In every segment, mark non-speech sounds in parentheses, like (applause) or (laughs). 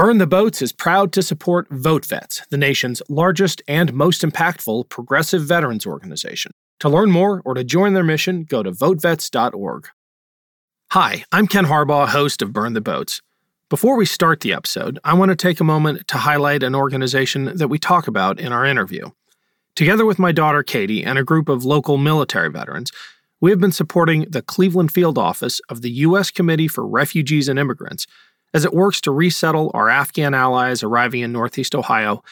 Burn the Boats is proud to support VoteVets, the nation's largest and most impactful progressive veterans organization. To learn more or to join their mission, go to votevets.org. Hi, I'm Ken Harbaugh, host of Burn the Boats. Before we start the episode, I want to take a moment to highlight an organization that we talk about in our interview. Together with my daughter Katie and a group of local military veterans, we have been supporting the Cleveland Field Office of the U.S. Committee for Refugees and Immigrants as it works to resettle our Afghan allies arriving in Northeast Ohio,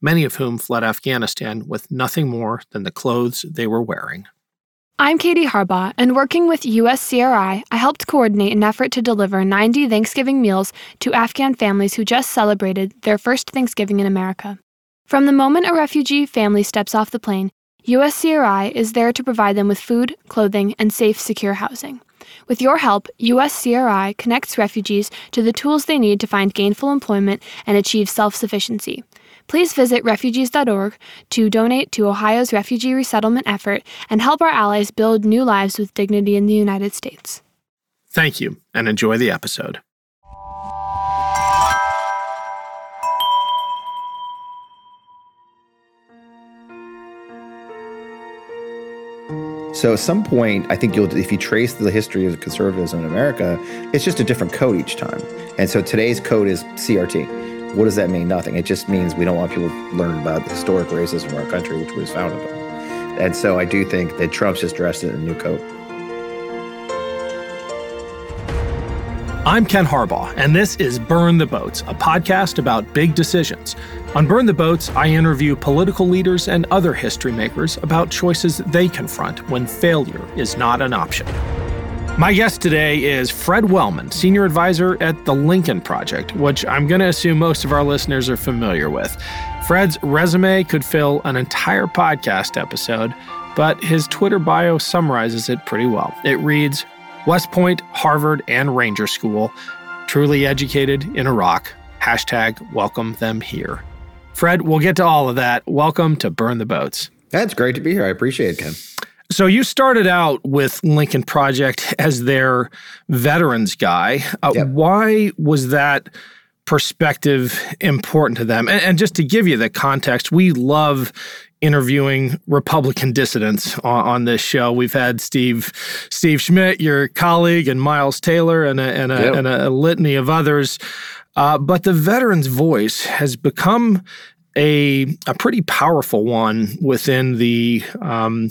many of whom fled Afghanistan with nothing more than the clothes they were wearing. I'm Katie Harbaugh, and working with USCRI, I helped coordinate an effort to deliver 90 Thanksgiving meals to Afghan families who just celebrated their first Thanksgiving in America. From the moment a refugee family steps off the plane, USCRI is there to provide them with food, clothing, and safe, secure housing. With your help, USCRI connects refugees to the tools they need to find gainful employment and achieve self sufficiency. Please visit refugees.org to donate to Ohio's refugee resettlement effort and help our allies build new lives with dignity in the United States. Thank you, and enjoy the episode. So at some point, I think you'll, if you trace the history of conservatism in America, it's just a different code each time. And so today's code is CRT. What does that mean? Nothing. It just means we don't want people to learn about the historic racism of our country, which was founded on. And so I do think that Trump's just dressed in a new coat. I'm Ken Harbaugh, and this is Burn the Boats, a podcast about big decisions. On Burn the Boats, I interview political leaders and other history makers about choices they confront when failure is not an option. My guest today is Fred Wellman, Senior Advisor at the Lincoln Project, which I'm going to assume most of our listeners are familiar with. Fred's resume could fill an entire podcast episode, but his Twitter bio summarizes it pretty well. It reads West Point, Harvard, and Ranger School, truly educated in Iraq. Hashtag welcome them here. Fred, we'll get to all of that. Welcome to Burn the Boats. That's great to be here. I appreciate it, Ken. So you started out with Lincoln Project as their veterans guy. Uh, yep. Why was that perspective important to them? And, and, just to give you the context, we love interviewing Republican dissidents on, on, this show. We've had Steve Steve Schmidt, your colleague, and Miles Taylor, and a, and a, yep. and a litany of others. Uh, but the veterans' voice has become a a pretty powerful one within the um,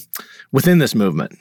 within this movement.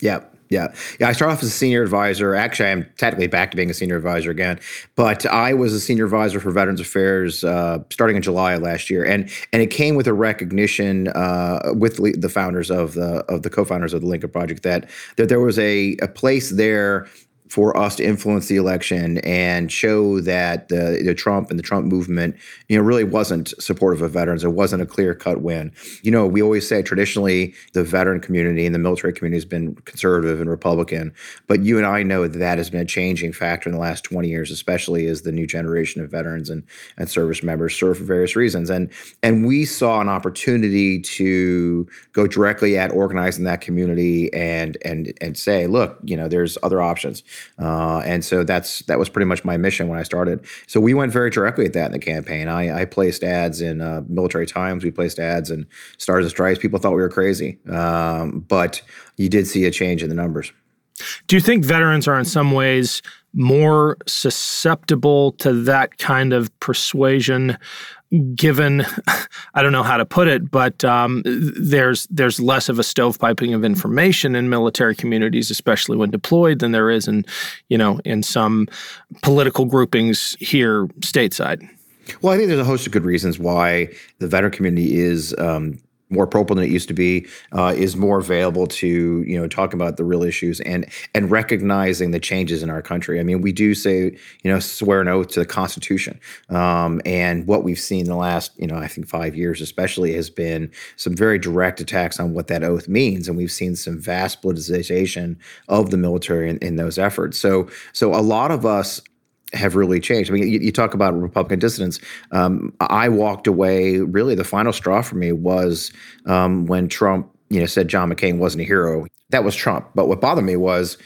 Yeah, yeah, yeah. I started off as a senior advisor. Actually, I'm technically back to being a senior advisor again. But I was a senior advisor for Veterans Affairs uh, starting in July last year, and and it came with a recognition uh, with the founders of the of the co-founders of the Lincoln Project that that there was a a place there for us to influence the election and show that the, the, Trump and the Trump movement, you know, really wasn't supportive of veterans. It wasn't a clear cut win. You know, we always say traditionally the veteran community and the military community has been conservative and Republican, but you and I know that that has been a changing factor in the last 20 years, especially as the new generation of veterans and, and service members serve for various reasons. And and we saw an opportunity to go directly at organizing that community and and and say, look, you know, there's other options. Uh, and so that's that was pretty much my mission when I started. So we went very directly at that in the campaign. I, I placed ads in uh, Military Times. We placed ads in Stars and Stripes. People thought we were crazy, um, but you did see a change in the numbers. Do you think veterans are in some ways more susceptible to that kind of persuasion given (laughs) I don't know how to put it, but um, there's there's less of a stovepiping of information in military communities, especially when deployed, than there is in you know in some political groupings here stateside. Well, I think there's a host of good reasons why the veteran community is um, more appropriate than it used to be, uh, is more available to you know talk about the real issues and and recognizing the changes in our country. I mean, we do say you know swear an oath to the Constitution, um, and what we've seen in the last you know I think five years especially has been some very direct attacks on what that oath means, and we've seen some vast politicization of the military in, in those efforts. So so a lot of us have really changed. I mean, you, you talk about Republican dissidents. Um, I walked away. Really, the final straw for me was um, when Trump, you know, said John McCain wasn't a hero. That was Trump. But what bothered me was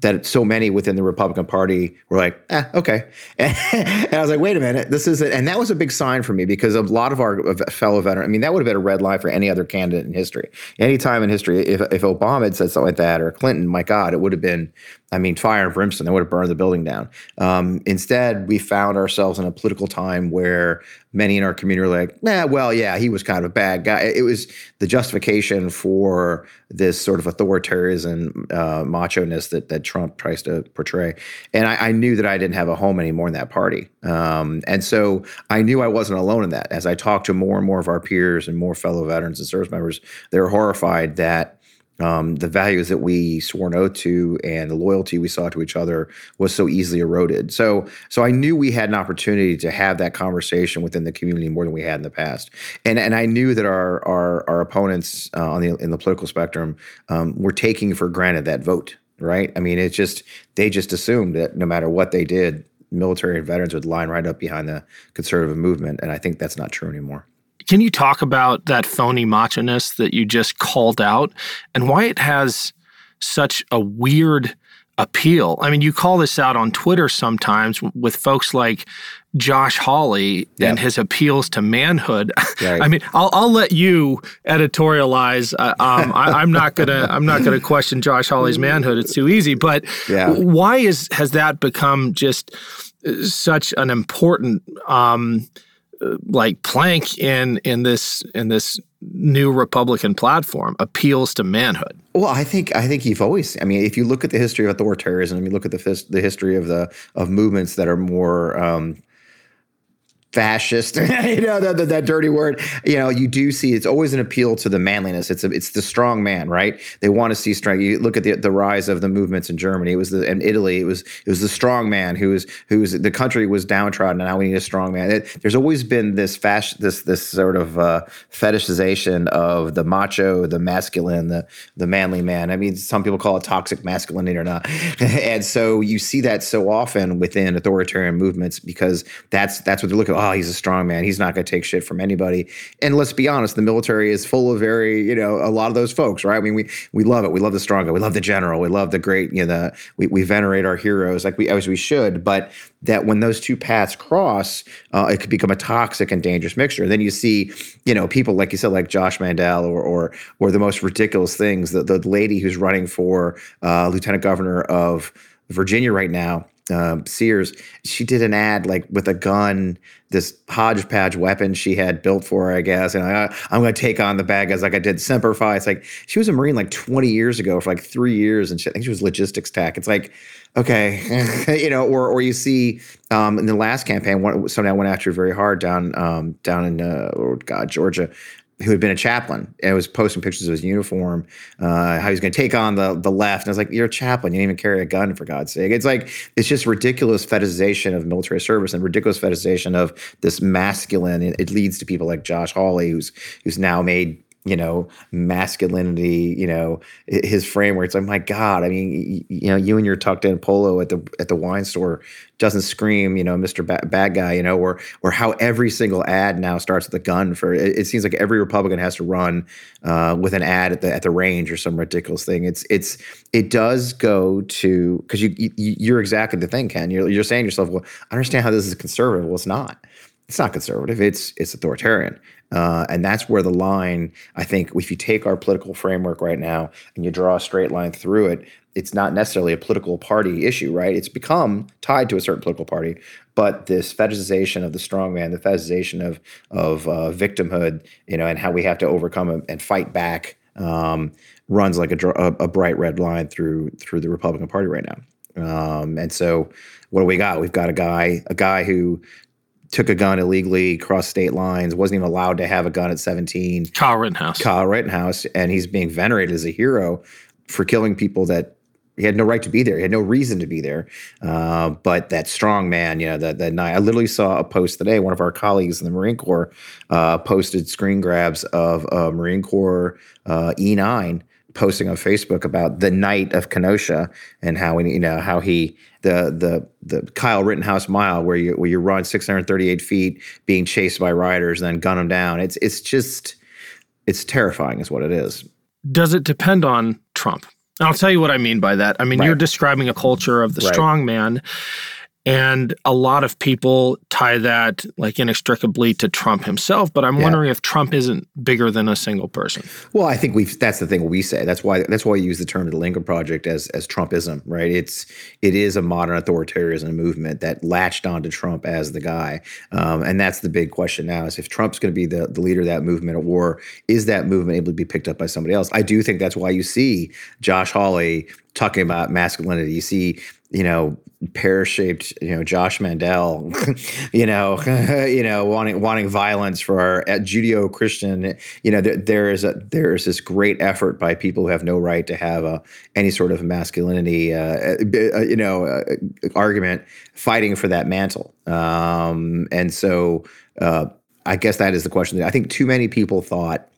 that so many within the Republican Party were like, eh, okay. And, (laughs) and, I was like, wait a minute, this is it. And that was a big sign for me because a lot of our fellow veterans, I mean, that would have been a red line for any other candidate in history. Any time in history, if, if Obama had said something like that or Clinton, my God, it would have been, I mean, fire and brimstone. They would have burned the building down. Um, instead, we found ourselves in a political time where many in our community were like, nah, well, yeah, he was kind of a bad guy. It was the justification for this sort of authoritarianism, uh, macho ness that, that Trump tries to portray. And I, I, knew that I didn't have a home anymore in that party. Um, and so I knew I wasn't alone in that. As I talked to more and more of our peers and more fellow veterans and service members, they were horrified that um, the values that we swore oath to and the loyalty we saw to each other was so easily eroded. So, so I knew we had an opportunity to have that conversation within the community more than we had in the past, and and I knew that our our, our opponents uh, on the in the political spectrum um, were taking for granted that vote. Right? I mean, it's just they just assumed that no matter what they did, military and veterans would line right up behind the conservative movement, and I think that's not true anymore. Can you talk about that phony machoness that you just called out and why it has such a weird appeal? I mean, you call this out on Twitter sometimes with folks like Josh Hawley yep. and his appeals to manhood. Right. (laughs) I mean, I'll, I'll let you editorialize. Uh, um, I, am not gonna I'm not gonna question Josh Hawley's manhood. It's too easy. But yeah. why is has that become just uh, such an important um, like plank in in this in this new Republican platform appeals to manhood. Well, I think I think you've always. I mean, if you look at the history of authoritarianism, you look at the the history of the of movements that are more um, fascist, (laughs) you know, that, that, that, dirty word, you know, you do see it's always an appeal to the manliness. It's a, it's the strong man, right? They want to see strength. You look at the, the rise of the movements in Germany. It was the, Italy, it was, it was the strong man who was, who was, the country was downtrodden and now we need a strong man. It, there's always been this fashion, this, this sort of uh, fetishization of the macho, the masculine, the, the manly man. I mean, some people call it toxic masculinity or not. (laughs) and so you see that so often within authoritarian movements because that's, that's what they're looking at oh, he's a strong man. He's not going to take shit from anybody. And let's be honest, the military is full of very, you know, a lot of those folks, right? I mean, we we love it. We love the strong guy. We love the general. We love the great, you know, the, we, we venerate our heroes like we as we should. But that when those two paths cross, uh, it could become a toxic and dangerous mixture. And Then you see, you know, people like you said, like Josh Mandel, or or or the most ridiculous things. The the lady who's running for uh, lieutenant governor of Virginia right now um, Sears, she did an ad like with a gun, this hodgepodge weapon she had built for her, I guess. And I, am going to take on the bad guys like I did Semper Fi. It's like she was a Marine like 20 years ago for like three years, and she, I think she was logistics tech. It's like, okay, (laughs) you know, or or you see um, in the last campaign, one, somebody I went after very hard down um, down in uh, oh God Georgia who had been a chaplain and was posting pictures of his uniform, uh, how he's going to take on the the left. And I was like, "You're a chaplain. You didn't even carry a gun, for God's sake." It's like it's just ridiculous fetishization of military service and ridiculous fetishization of this masculine. It, it leads to people like Josh Hawley, who's who's now made you know masculinity you know his framework it's like my god i mean you, know you and your tucked in polo at the at the wine store doesn't scream you know mr ba- bad guy you know or or how every single ad now starts with a gun for it, it seems like every republican has to run uh, with an ad at the at the range or some ridiculous thing. It's it's it does go to because you, you you're exactly the thing ken. You're, you're saying to yourself well i understand how this is conservative. Well it's not. It's not conservative. It's it's authoritarian uh, and that's where the line, I think, if you take our political framework right now and you draw a straight line through it, it's not necessarily a political party issue, right? It's become tied to a certain political party, but this fetishization of the strongman, the fetishization of of uh, victimhood, you know, and how we have to overcome and fight back, um, runs like a, a, bright red line through through the Republican Party right now. Um, and so, what do we got? We've got a guy, a guy who took a gun illegally, crossed state lines, wasn't even allowed to have a gun at 17. Kyle Rittenhouse. Kyle Rittenhouse. And he's being venerated as a hero for killing people that he had no right to be there. He had no reason to be there. Uh, but that strong man, you know, that that night, I literally saw a post today. One of our colleagues in the Marine Corps uh, posted screen grabs of a Marine Corps uh, E9 posting on Facebook about the night of Kenosha and how you know how he the the the Kyle Rittenhouse mile where you where you run 638 feet being chased by riders and then gun them down. It's it's just it's terrifying, is what it is. Does it depend on Trump? I'll tell you what I mean by that. I mean, Right. you're describing a culture of the Right. strong man. And a lot of people tie that like inextricably to Trump himself, but I'm Yeah. wondering if Trump isn't bigger than a single person. Well, I think we have that's the thing we say. That's why that's why we use the term the Lincoln Project as as Trumpism, right? It's it is a modern authoritarianism movement that latched onto Trump as the guy, um, and that's the big question now: is if Trump's going to be the the leader of that movement, or is that movement able to be picked up by somebody else? I do think that's why you see Josh Hawley talking about masculinity. You see, you know, pear-shaped, you know, Josh Mandel, (laughs) you know, (laughs) you know, wanting wanting violence for our uh, Judeo-Christian. You know, there, there is a there is this great effort by people who have no right to have a, any sort of masculinity, uh, uh, you know, uh, argument fighting for that mantle. Um, and so, uh, I guess that is the question. I think too many people thought,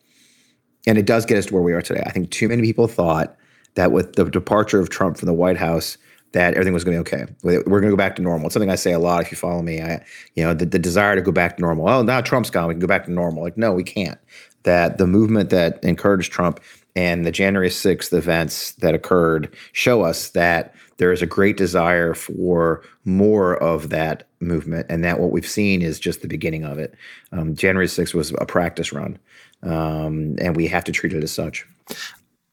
and it does get us to where we are today. I think too many people thought that with the departure of Trump from the White House, that everything was going to be okay. We're going to go back to normal. It's something I say a lot if you follow me. I, you know, the, the desire to go back to normal. Oh, now Trump's gone. We can go back to normal. Like, no, we can't. That the movement that encouraged Trump and the January 6th events that occurred show us that there is a great desire for more of that movement, and that what we've seen is just the beginning of it. Um, January 6th was a practice run, um, and we have to treat it as such.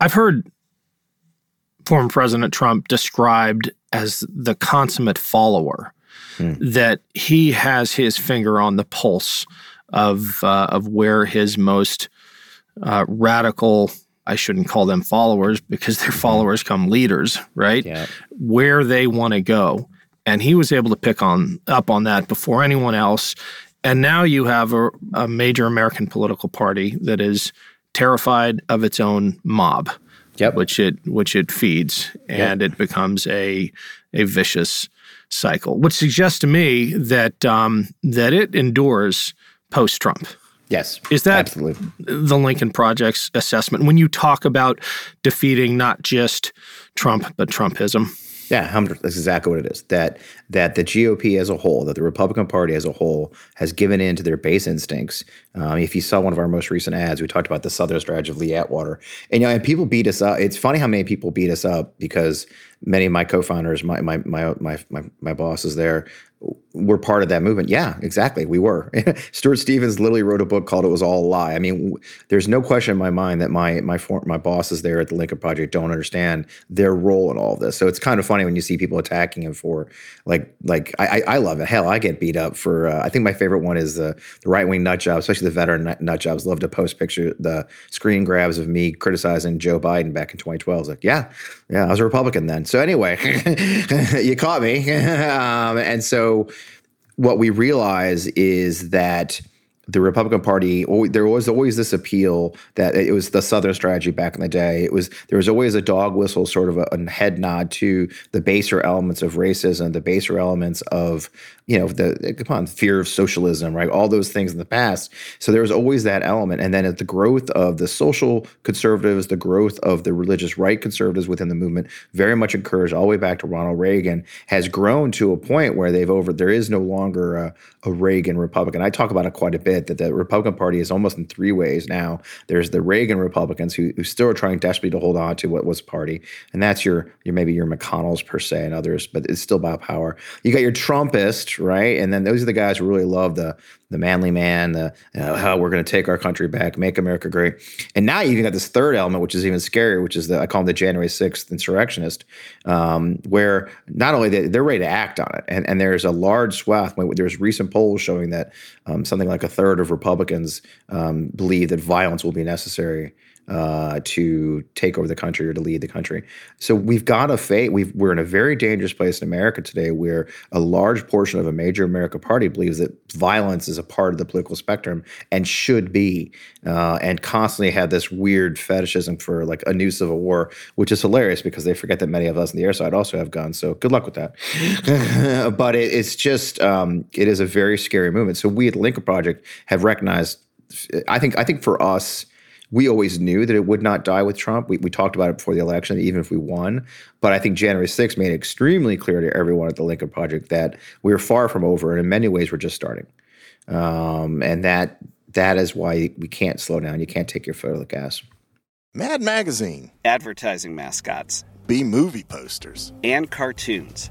I've heard former President Trump described as the consummate follower, that he has his finger on the pulse of uh, of where his most uh, radical. I shouldn't call them followers because their followers come leaders, right? Yeah. Where they want to go, and he was able to pick on up on that before anyone else. And now you have a, a major American political party that is terrified of its own mob Yep. which it which it feeds, and it becomes a a vicious cycle, which suggests to me that um, that it endures post Trump. Yes. Is that absolutely? the Lincoln Project's assessment when you talk about defeating not just Trump but Trumpism? Yeah, that's exactly what it is. That that the GOP as a whole, that the Republican Party as a whole, has given in to their base instincts. Um, if you saw one of our most recent ads, we talked about the Southern strategy of Lee Atwater, and you know, and people beat us up. It's funny how many people beat us up because many of my co-founders, my my my my my, my bosses there, were part of that movement. Yeah, exactly, we were. (laughs) Stuart Stevens literally wrote a book called "It Was All a Lie." I mean, there's no question in my mind that my my for, my bosses there at the Lincoln Project don't understand their role in all of this. So it's kind of funny when you see people attacking him for like like I I love it. Hell, I get beat up for. Uh, I think my favorite one is the the right wing nut jobs, especially the veteran nut, nut jobs. Love to post picture the screen grabs of me criticizing Joe Biden back in 2012. It's like, yeah, yeah, I was a Republican then. So anyway, (laughs) you caught me, (laughs) um, and so what we realize is that the Republican Party, there was always this appeal that it was the Southern strategy back in the day. It was there was always a dog whistle, sort of a, a head nod to the baser elements of racism, the baser elements of you know the come on fear of socialism, right? All those things in the past. So there was always that element, and then at the growth of the social conservatives, the growth of the religious right conservatives within the movement, very much encouraged all the way back to Ronald Reagan, has grown to a point where they've over. There is no longer a, a Reagan Republican. I talk about it quite a bit that the Republican Party is almost in three ways now. There's the Reagan Republicans who, who still are trying desperately to hold on to what was party, and that's your your maybe your McConnells per se and others, but it's still about power. You got your Trumpist, right, and then those are the guys who really love the the manly man, the how we're going to take our country back, make America great. And now you even got this third element, which is even scarier, which is the I call them the January sixth insurrectionist, um, where not only they, they're ready to act on it, and, and there's a large swath. There's recent polls showing that um, something like a third of Republicans um, believe that violence will be necessary uh, to take over the country or to lead the country. So we've got a fate. We've, we're in a very dangerous place in America today, where a large portion of a major American party believes that violence is a part of the political spectrum and should be, uh, and constantly have this weird fetishism for like a new civil war, which is hilarious because they forget that many of us on the air side also have guns. So good luck with that. (laughs) but it, it's just um, it is a very scary movement. So we at the Lincoln Project have recognized. I think I think for us we always knew that it would not die with Trump. We, we talked about it before the election, even if we won. But I think January 6th made it extremely clear to everyone at the Lincoln Project that we are far from over, and in many ways, we're just starting. Um, and that that is why we can't slow down. You can't take your foot off the gas. Mad Magazine, advertising mascots, B movie posters, and cartoons.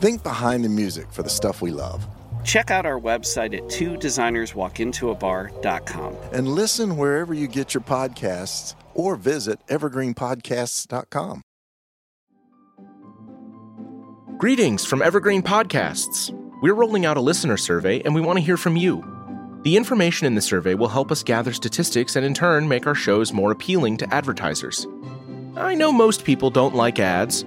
Think behind the music for the stuff we love. Check out our website at two designerswalkintoabar.com. And listen wherever you get your podcasts or visit evergreenpodcasts.com. Greetings from Evergreen Podcasts. We're rolling out a listener survey and we want to hear from you. The information in the survey will help us gather statistics and in turn make our shows more appealing to advertisers. I know most people don't like ads,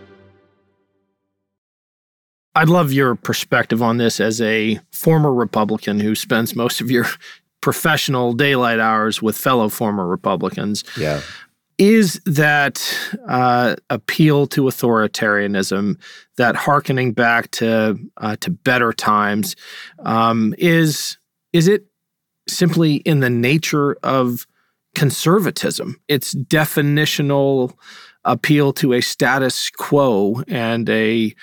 I'd love your perspective on this as a former Republican who spends most of your (laughs) professional daylight hours with fellow former Republicans. Yeah. Is that uh, appeal to authoritarianism, that harkening back to uh, to better times, um, is is it simply in the nature of conservatism? It's definitional appeal to a status quo and a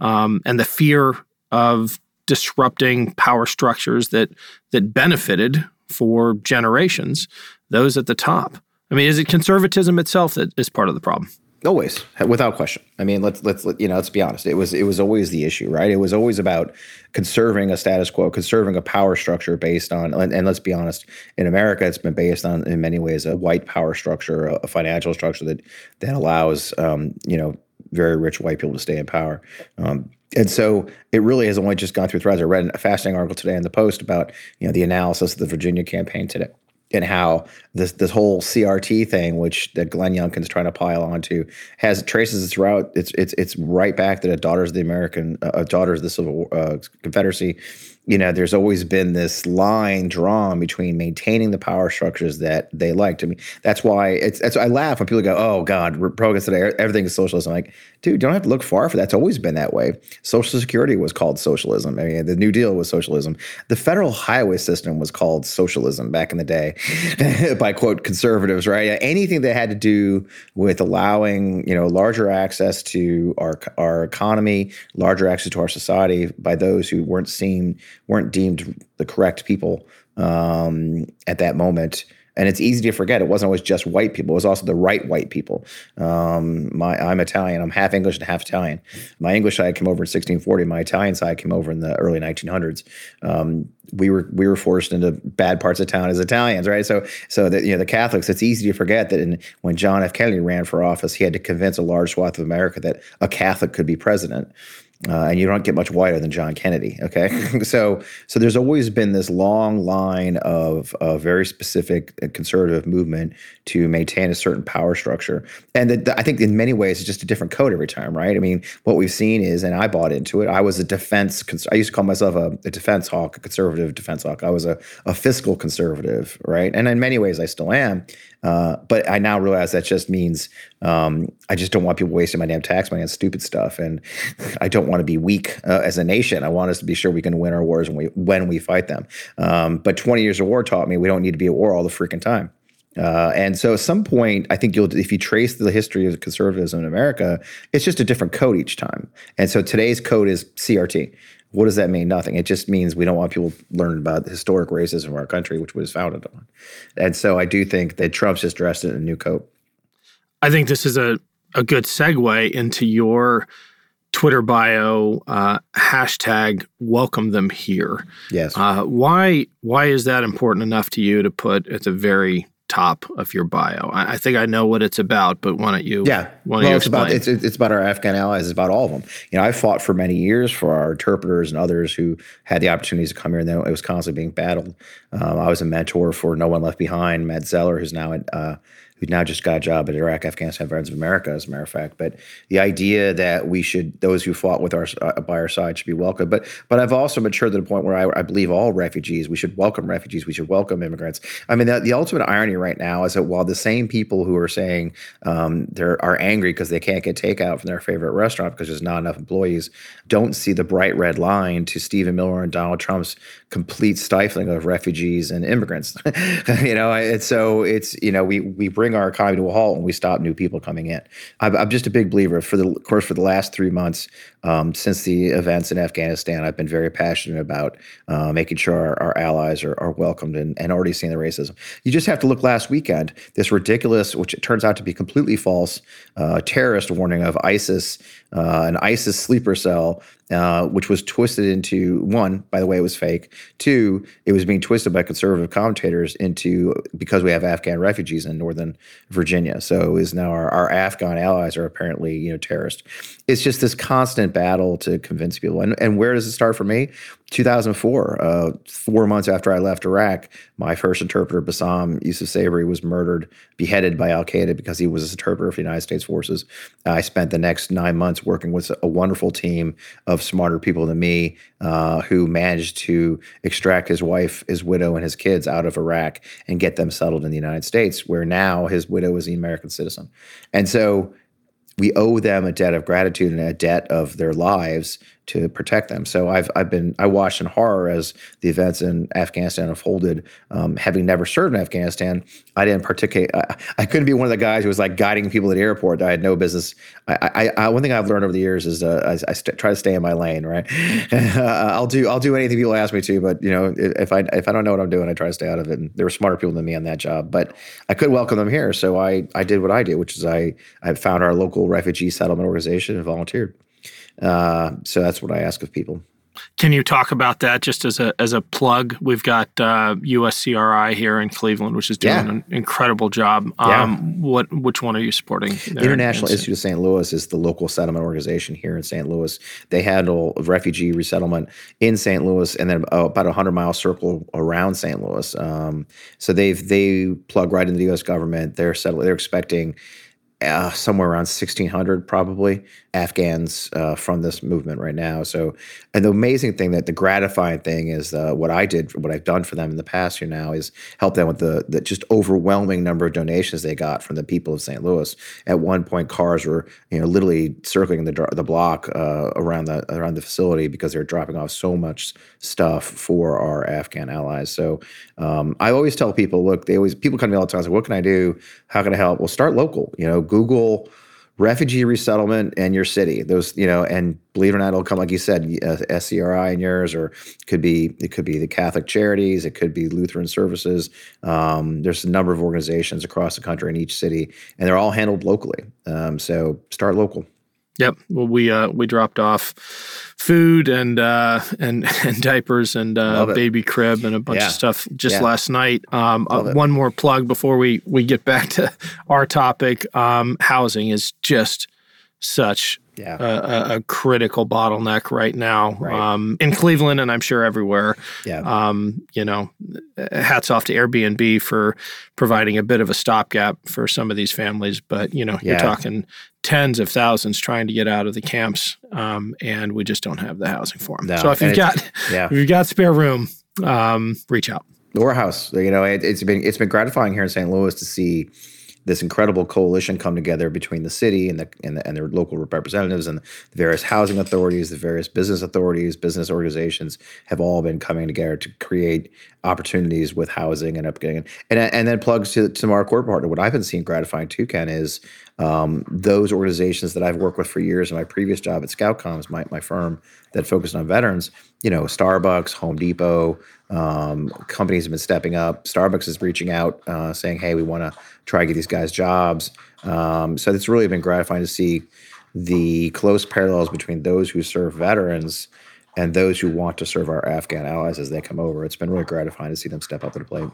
um, and the fear of disrupting power structures that that benefited for generations, those at the top. I mean, is it conservatism itself that is part of the problem? Always, without question. I mean, let's let's let, you know, let's be honest. It was it was always the issue, right? It was always about conserving a status quo, conserving a power structure based on, and, and let's be honest, in America, it's been based on, in many ways, a white power structure, a, a financial structure that that allows, um, you know, very rich white people to stay in power. Um, and so it really has only just gone through threads. I read a fascinating article today in the Post about you know the analysis of the Virginia campaign today and how this this whole CRT thing, which that Glenn Youngkin's trying to pile onto, has traces its route. It's it's it's right back to the Daughters of the American, uh, Daughters of the Civil uh, Confederacy, you know, there's always been this line drawn between maintaining the power structures that they liked. I mean, that's why it's, I laugh when people go, "Oh God, Republicans today, everything is socialism." I'm like, dude, you don't have to look far for that. It's always been that way. Social Security was called socialism. I mean, the New Deal was socialism. The federal highway system was called socialism back in the day, (laughs) by quote conservatives, right? Anything that had to do with allowing you know larger access to our our economy, larger access to our society by those who weren't seen weren't deemed the correct people um, at that moment. And it's easy to forget it wasn't always just white people; it was also the right white people. Um, my, I'm Italian. I'm half English and half Italian. My English side came over in 1640. My Italian side came over in the early 1900s. Um, we were we were forced into bad parts of town as Italians, right? So so that you know the Catholics. It's easy to forget that in, when John F. Kennedy ran for office, he had to convince a large swath of America that a Catholic could be president. Uh, and you don't get much whiter than John Kennedy. Okay, (laughs) so so there's always been this long line of a very specific conservative movement to maintain a certain power structure, and the, the, I think in many ways it's just a different code every time, right? I mean, what we've seen is, and I bought into it. I was a defense. I used to call myself a, a defense hawk, a conservative defense hawk. I was a, a fiscal conservative, right? And in many ways, I still am. Uh, but I now realize that just means um, I just don't want people wasting my damn tax money on stupid stuff, and (laughs) I don't want to be weak uh, as a nation. I want us to be sure we can win our wars when we when we fight them. Um, but 20 years of war taught me we don't need to be at war all the freaking time. Uh, and so, at some point, I think you'll, if you trace the history of conservatism in America, it's just a different code each time. And so, today's code is CRT. What does that mean? Nothing. It just means we don't want people learning about the historic racism of our country, which was founded on. And so I do think that Trump's just dressed in a new coat. I think this is a, a good segue into your Twitter bio uh, hashtag welcome them here. Yes. Uh, why why is that important enough to you to put at the very top of your bio? I, I think I know what it's about, but why don't you? Yeah, why don't well, you it's about it's, it's about our Afghan allies. It's about all of them. You know, I fought for many years for our interpreters and others who had the opportunities to come here, and then it was constantly being battled. Um, I was a mentor for No One Left Behind, Matt Zeller, who's now at uh, who now just got a job at Iraq Afghanistan Veterans of America, as a matter of fact. But the idea that we should, those who fought with our uh, by our side, should be welcome. But but I've also matured to the point where I, I believe all refugees, we should welcome refugees, we should welcome immigrants. I mean, the, the ultimate irony right now is that while the same people who are saying um, they are angry because they can't get takeout from their favorite restaurant because there's not enough employees, don't see the bright red line to Stephen Miller and Donald Trump's complete stifling of refugees and immigrants. (laughs) you know, and so it's you know we we bring our economy to a halt and we stop new people coming in. I'm, I'm just a big believer. For the of course, for the last three months um, since the events in Afghanistan, I've been very passionate about uh, making sure our, our allies are, are welcomed and, and already seeing the racism. You just have to look last weekend. This ridiculous, which it turns out to be completely false, uh, terrorist warning of ISIS, uh, an ISIS sleeper cell uh, which was twisted into one, by the way, it was fake. Two, it was being twisted by conservative commentators into because we have Afghan refugees in northern Virginia. So is now our, our Afghan allies are apparently you know terrorists. It's just this constant battle to convince people. And, and where does it start for me? 2004, uh, four months after I left Iraq, my first interpreter, Bassam Yusuf Sabri, was murdered, beheaded by Al Qaeda because he was an interpreter for the United States forces. I spent the next nine months working with a wonderful team of smarter people than me uh, who managed to extract his wife, his widow, and his kids out of Iraq and get them settled in the United States, where now his widow is an American citizen. And so we owe them a debt of gratitude and a debt of their lives to protect them. So I've I've been I watched in horror as the events in Afghanistan unfolded. Um, having never served in Afghanistan, I didn't participate. I, I, couldn't be one of the guys who was like guiding people at the airport. I had no business. I, I, I one thing I've learned over the years is uh, I, st- try to stay in my lane. Right, (laughs) I'll do I'll do anything people ask me to, but you know if I if I don't know what I'm doing, I try to stay out of it. And there were smarter people than me on that job, but I could welcome them here. So I I did what I did, which is I I found our local refugee settlement organization and volunteered. Uh, so that's what I ask of people. Can you talk about that just as a as a plug? We've got uh, USCRI here in Cleveland, which is doing Yeah. an incredible job. Yeah. Um, what which one are you supporting? there International in- Institute of St. Louis is the local settlement organization here in St. Louis. They handle refugee resettlement in St. Louis and then about a hundred mile circle around St. Louis. Um, so they've they plug right into the U.S. government. They're settled. They're expecting uh, somewhere around 1600 probably afghans uh, from this movement right now. So and the amazing thing that the gratifying thing is uh, what i did what i've done for them in the past year now is help them with the, the just overwhelming number of donations they got from the people of st louis. At one point cars were you know literally circling the, the block uh, around the around the facility because they're dropping off so much stuff for our afghan allies. So um, i always tell people look they always people come to me all the time say what can i do? How can i help? Well start local you know google refugee resettlement and your city. Those you know and believe it or not it'll come like you said uh, scri in yours or could be it could be the catholic charities it could be lutheran services. Um, there's a number of organizations across the country in each city and they're all handled locally. Um, so start local Yep. Well, we uh, we dropped off food and uh, and (laughs) and diapers and uh, baby crib and a bunch Yeah. of stuff just Yeah. last night. Um, uh, one more plug before we we get back (laughs) to our topic. Um, housing is just such yeah a, a, critical bottleneck right now Right. um, in Cleveland and I'm sure everywhere. yeah Um, you know, hats off to Airbnb for providing a bit of a stopgap for some of these families. But you know, you're talking tens of thousands trying to get out of the camps, um, and we just don't have the housing for them. No, So if and you've got yeah if you've got spare room, um, reach out. or a house. You know, it, it's been it's been gratifying here in St. Louis to see this incredible coalition come together between the city and the and, the, and their local representatives and the various housing authorities, the various business authorities, business organizations have all been coming together to create opportunities with housing and upgrading. And and then plugs to to our core partner. What I've been seeing gratifying too, Ken, is um, those organizations that I've worked with for years in my previous job at ScoutComms, my, my firm that focused on veterans, you know, Starbucks, Home Depot, um, companies have been stepping up. Starbucks is reaching out, uh, saying, "Hey, we want to try to get these guys jobs." Um, so it's really been gratifying to see the close parallels between those who serve veterans and those who want to serve our Afghan allies as they come over. It's been really gratifying to see them step up to the plate.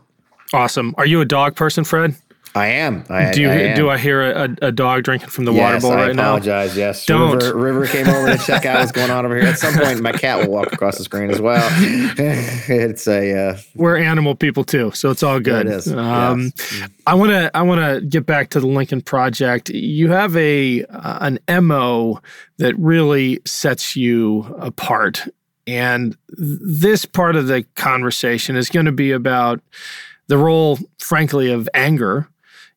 Awesome. Are you a dog person, Fred? I am. I, do you I am. do I hear a, a, dog drinking from the yes, water bowl right now? I right apologize. now? Yes, Don't. River, River came over to check out what's going on over here. At some point, my cat will walk across the screen as well. (laughs) it's a uh, we're animal people too, so it's all good. it is. Um, Yes. I want to I want to get back to the Lincoln Project. You have a uh, an mo that really sets you apart, and this part of the conversation is going to be about the role, frankly, of anger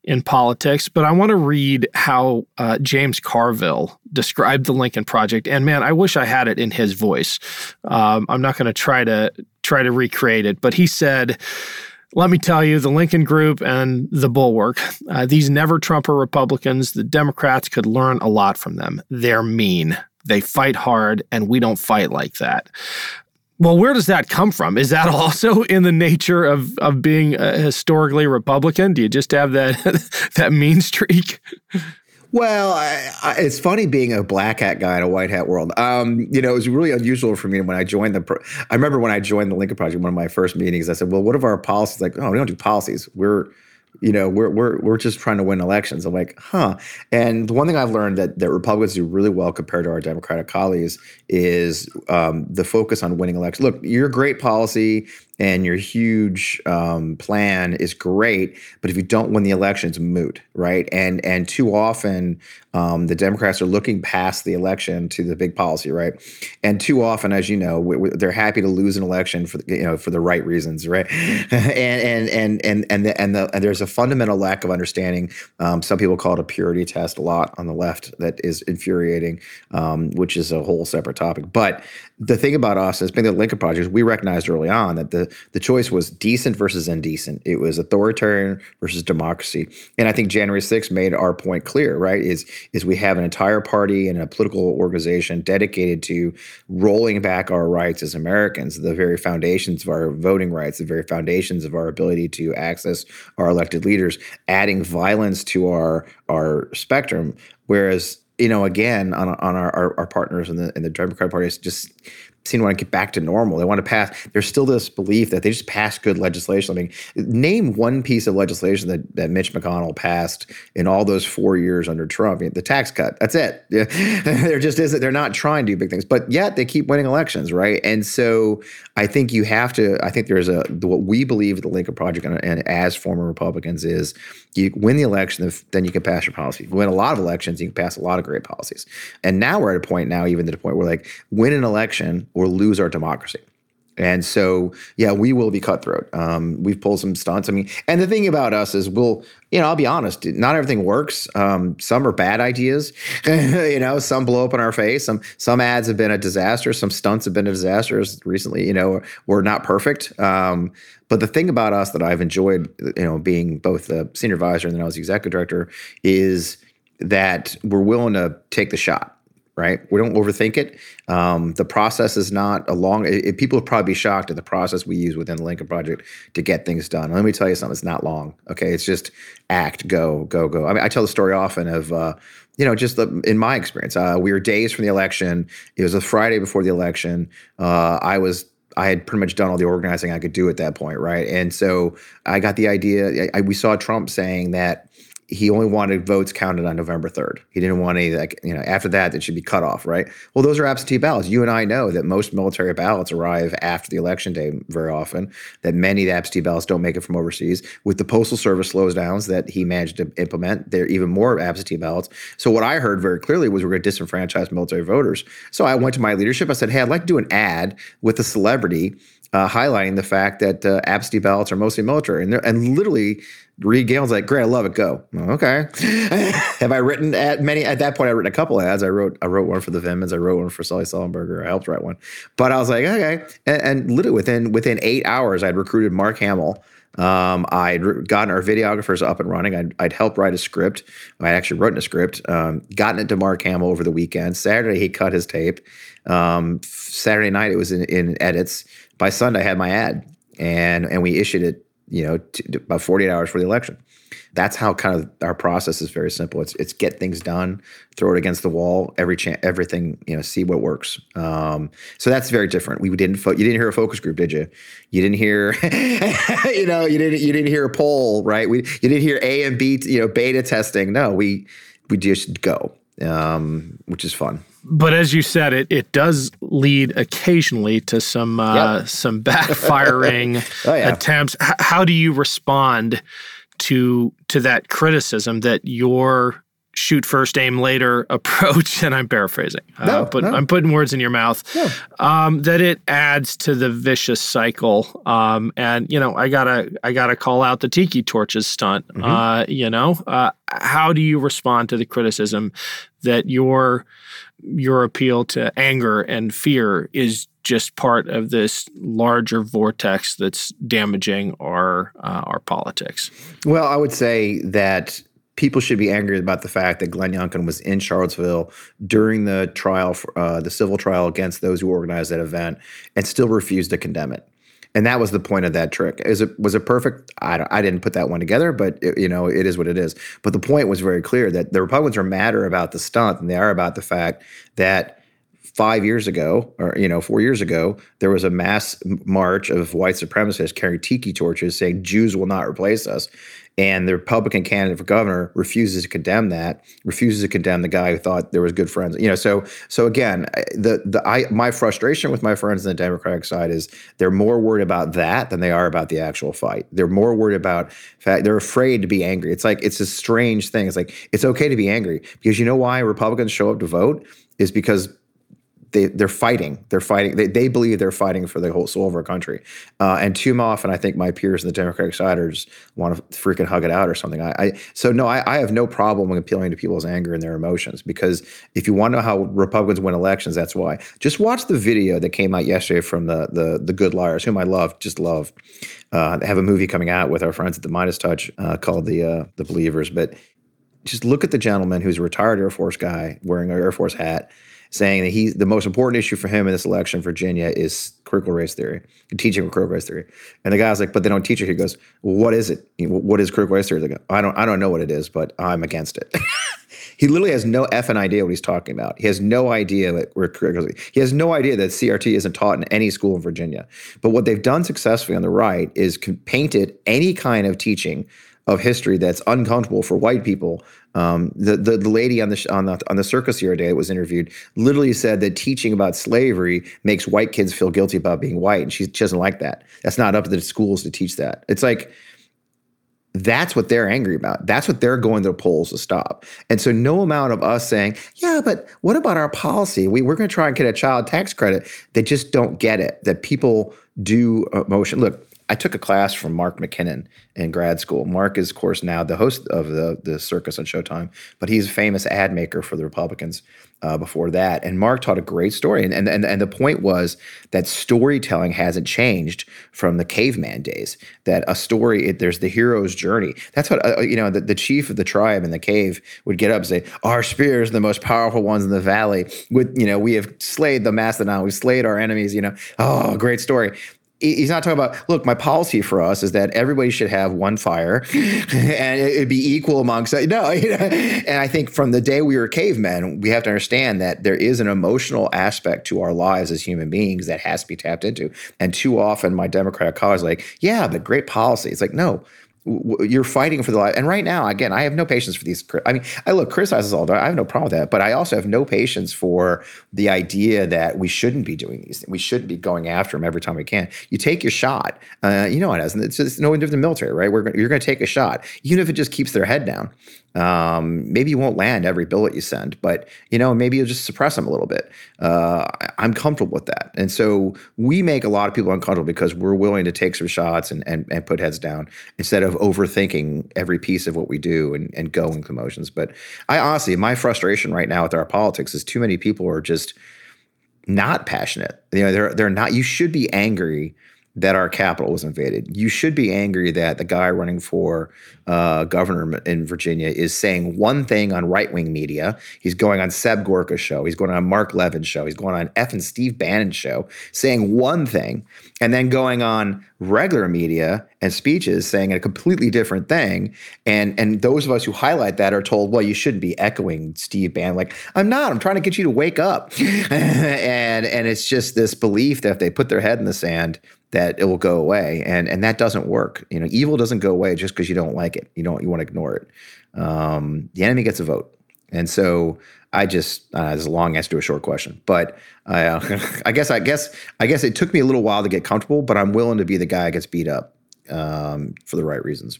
in politics. But I want to read how uh, James Carville described the Lincoln Project, and man, I wish I had it in his voice. Um, I'm not going to try to try to recreate it, but he said. Let me tell you, the Lincoln Group and the Bulwark, uh, these never Trumper Republicans, the Democrats could learn a lot from them. They're mean. They fight hard, and we don't fight like that. Well, where does that come from? Is that (laughs) also in the nature of of being historically Republican? Do you just have that (laughs) that mean streak? Well, I, I, it's funny being a black hat guy in a white hat world. Um, you know, it was really unusual for me when I joined the. Pro- I remember when I joined the Lincoln Project, one of my first meetings. I said, "Well, what are our policies?" Like, oh, we don't do policies. We're you know, we're we're we're just trying to win elections. I'm like, huh. And the one thing I've learned that that Republicans do really well compared to our Democratic colleagues is um, the focus on winning elections. Look, your great policy and your huge um, plan is great, but if you don't win the election, it's moot, right? And and too often um, the Democrats are looking past the election to the big policy, right? And too often, as you know, we, we, they're happy to lose an election for you know for the right reasons, right? (laughs) and and and and and, the, and, the, and there's a fundamental lack of understanding. Um, some people call it a purity test a lot on the left that is infuriating, um, which is a whole separate topic. But the thing about us as being the Lincoln Project, is we recognized early on that the the choice was decent versus indecent. It was authoritarian versus democracy. And I think January 6th made our point clear, right? Is is we have an entire party and a political organization dedicated to rolling back our rights as Americans, the very foundations of our voting rights, the very foundations of our ability to access our elected leaders, adding violence to our our spectrum. Whereas you know, again, on on our, our, our partners in the in the Democratic Party, just seem to want to get back to normal. They want to pass. There's still this belief that they just pass good legislation. I mean, name one piece of legislation that, that Mitch McConnell passed in all those four years under Trump. I mean, the tax cut. That's it. (laughs) There just isn't. They're not trying to do big things, but yet they keep winning elections, right? And so I think you have to. I think there's a what we believe the Lincoln Project and, and as former Republicans is you win the election, then you can pass your policy. You win a lot of elections, you can pass a lot of great policies. And now we're at a point now, even to the point where like win an election or lose our democracy. And so, yeah, we will be cutthroat. Um, we've pulled some stunts. I mean, and the thing about us is we'll, you know, I'll be honest, not everything works. Um, some are bad ideas. (laughs) you know, some blow up in our face. Some some ads have been a disaster. Some stunts have been a disaster. Recently, you know, we're not perfect. Um, but the thing about us that I've enjoyed, you know, being both the senior advisor and then I was the executive director, is that we're willing to take the shot right? We don't overthink it. Um, the process is not a long. It, it, people would probably be shocked at the process we use within the Lincoln Project to get things done. Let me tell you something. It's not long. Okay, it's just act, go, go, go. I mean, I tell the story often of. Uh, you know, just the, in my experience, uh, we were days from the election. It was a Friday before the election. Uh, I was I had pretty much done all the organizing I could do at that point, right? And so I got the idea. I, we saw Trump saying that he only wanted votes counted on November 3rd. He didn't want any like, you know, after that, it should be cut off, right? Well, those are absentee ballots. You and I know that most military ballots arrive after the election day very often, that many absentee ballots don't make it from overseas. With the Postal Service slowdowns that he managed to implement, there are even more absentee ballots. So what I heard very clearly was we're going to disenfranchise military voters. So I went to my leadership. I said, hey, I'd like to do an ad with a celebrity uh, highlighting the fact that uh, absentee ballots are mostly military. And, and literally, Reed Galen's like, great, I love it. Go. Okay. (laughs) Have I written at many at that point? I written a couple ads. I wrote I wrote one for the Vindmans. I wrote one for Sully Sullenberger. I helped write one. But I was like, okay. And, and literally within within eight hours, I'd recruited Mark Hamill. Um, I'd gotten our videographers up and running. I'd, I'd helped write a script. I actually wrote a script. Um, gotten it to Mark Hamill over the weekend. Saturday he cut his tape. Um, Saturday night it was in, in edits. By Sunday I had my ad, and and we issued it you know, t- about 48 hours for the election. That's how kind of our process is very simple. It's it's get things done, throw it against the wall, every chance, everything, you know, see what works. Um, so that's very different. We didn't fo- you didn't hear a focus group, did you? You didn't hear, (laughs) you know, you didn't you didn't hear a poll, right? We you didn't hear A and B, you know, beta testing. No, we we just go, um, which is fun but as you said, it it does lead occasionally to some uh, yep. some backfiring (laughs) oh, yeah. attempts. H- how do you respond to to that criticism that your shoot first, aim later (laughs) approach, and I'm paraphrasing, uh, no, uh, but no. I'm putting words in your mouth, yeah. um, that it adds to the vicious cycle. Um, and you know, I gotta I gotta call out the tiki torches stunt. Mm-hmm. Uh, you know, uh, how do you respond to the criticism that your your appeal to anger and fear is just part of this larger vortex that's damaging our uh, our politics. Well, I would say that people should be angry about the fact that Glenn Youngkin was in Charlottesville during the trial, for, uh, the civil trial against those who organized that event, and still refused to condemn it and that was the point of that trick. Is it was it perfect? I, I didn't put that one together, but it, you know it is what it is. But the point was very clear that the Republicans are madder about the stunt than they are about the fact that five years ago, or you know, four years ago, there was a mass march of white supremacists carrying tiki torches, saying Jews will not replace us, and the Republican candidate for governor refuses to condemn that, refuses to condemn the guy who thought there was good friends. You know, so so again, the the I my frustration with my friends on the Democratic side is they're more worried about that than they are about the actual fight. They're more worried about fact they're afraid to be angry. It's like it's a strange thing. It's like it's okay to be angry because you know why Republicans show up to vote is because they they're fighting. They're fighting. They, they believe they're fighting for the whole soul of our country. Uh, and too often, I think my peers in the Democratic side are just want to freaking hug it out or something. I, I so no, I, I, have no problem appealing to people's anger and their emotions because if you want to know how Republicans win elections, that's why. Just watch the video that came out yesterday from the the the Good Liars, whom I love, just love. Uh, they have a movie coming out with our friends at the MeidasTouch uh, called the uh, the Believers, but just look at the gentleman who's a retired Air Force guy wearing an Air Force hat saying that he's the most important issue for him in this election, Virginia, is critical race theory, teaching critical race theory. And the guy's like, but they don't teach it. He goes, well, what is it? What is critical race theory? I don't, I don't know what it is, but I'm against it. (laughs) he literally has no effing idea what he's talking about. He has no idea that we're critical. He has no idea that CRT isn't taught in any school in Virginia. But what they've done successfully on the right is painted any kind of teaching of history that's uncomfortable for white people. Um, the, the, the lady on the on the on the circus the other day that was interviewed literally said that teaching about slavery makes white kids feel guilty about being white, and she, she doesn't like that. That's not up to the schools to teach that. It's like that's what they're angry about. That's what they're going to the polls to stop. And so, no amount of us saying, yeah, but what about our policy? We, we're going to try and get a child tax credit. They just don't get it that people do emotion. Look, I took a class from Mark McKinnon in grad school. Mark is, of course, now the host of the the Circus on Showtime, but he's a famous ad maker for the Republicans uh, before that. And Mark taught a great story, and, and and and the point was that storytelling hasn't changed from the caveman days. That a story, it, there's the hero's journey. That's what uh, you know. The, the chief of the tribe in the cave would get up and say, "Our spears, the most powerful ones in the valley. With you know, we have slayed the mastodon. We've slayed our enemies. You know, oh, great story." He's not talking about look my policy for us is that everybody should have one fire (laughs) and it'd be equal amongst no (laughs) and i think from the day we were cavemen we have to understand that there is an emotional aspect to our lives as human beings that has to be tapped into. And too often my democratic colleagues like yeah but great policy. It's like no you're fighting for the life. And right now, again, I have no patience for these. I mean, I look criticizes all. I have no problem with that, but I also have no patience for the idea that we shouldn't be doing these. Things. We shouldn't be going after them every time we can. You take your shot. Uh, you know what? It's, it's no different than the military, right? We're, you're going to take a shot, even if it just keeps their head down. Um, maybe you won't land every bullet you send, but you know maybe you'll just suppress them a little bit. Uh, I'm comfortable with that, and so we make a lot of people uncomfortable because we're willing to take some shots and and, and put heads down instead of overthinking every piece of what we do and, and going through motions. But I honestly, my frustration right now with our politics is too many people are just not passionate. You know, they're they're not. You should be angry that our capital was invaded. You should be angry that the guy running for uh, governor in Virginia is saying one thing on right wing media. He's going on Seb Gorka's show. He's going on Mark Levin's show. He's going on F and Steve Bannon's show, saying one thing, and then going on regular media and speeches saying a completely different thing. And and those of us who highlight that are told, well, you shouldn't be echoing Steve Bannon. Like, I'm not. I'm trying to get you to wake up. (laughs) and and it's just this belief that if they put their head in the sand, that it will go away. And and that doesn't work. You know, evil doesn't go away just because you don't like it. You don't you want to ignore it. Um, the enemy gets a vote. And so I just uh, a long answer to a short question, but uh, (laughs) I guess I guess I guess it took me a little while to get comfortable, but I'm willing to be the guy that gets beat up um, for the right reasons.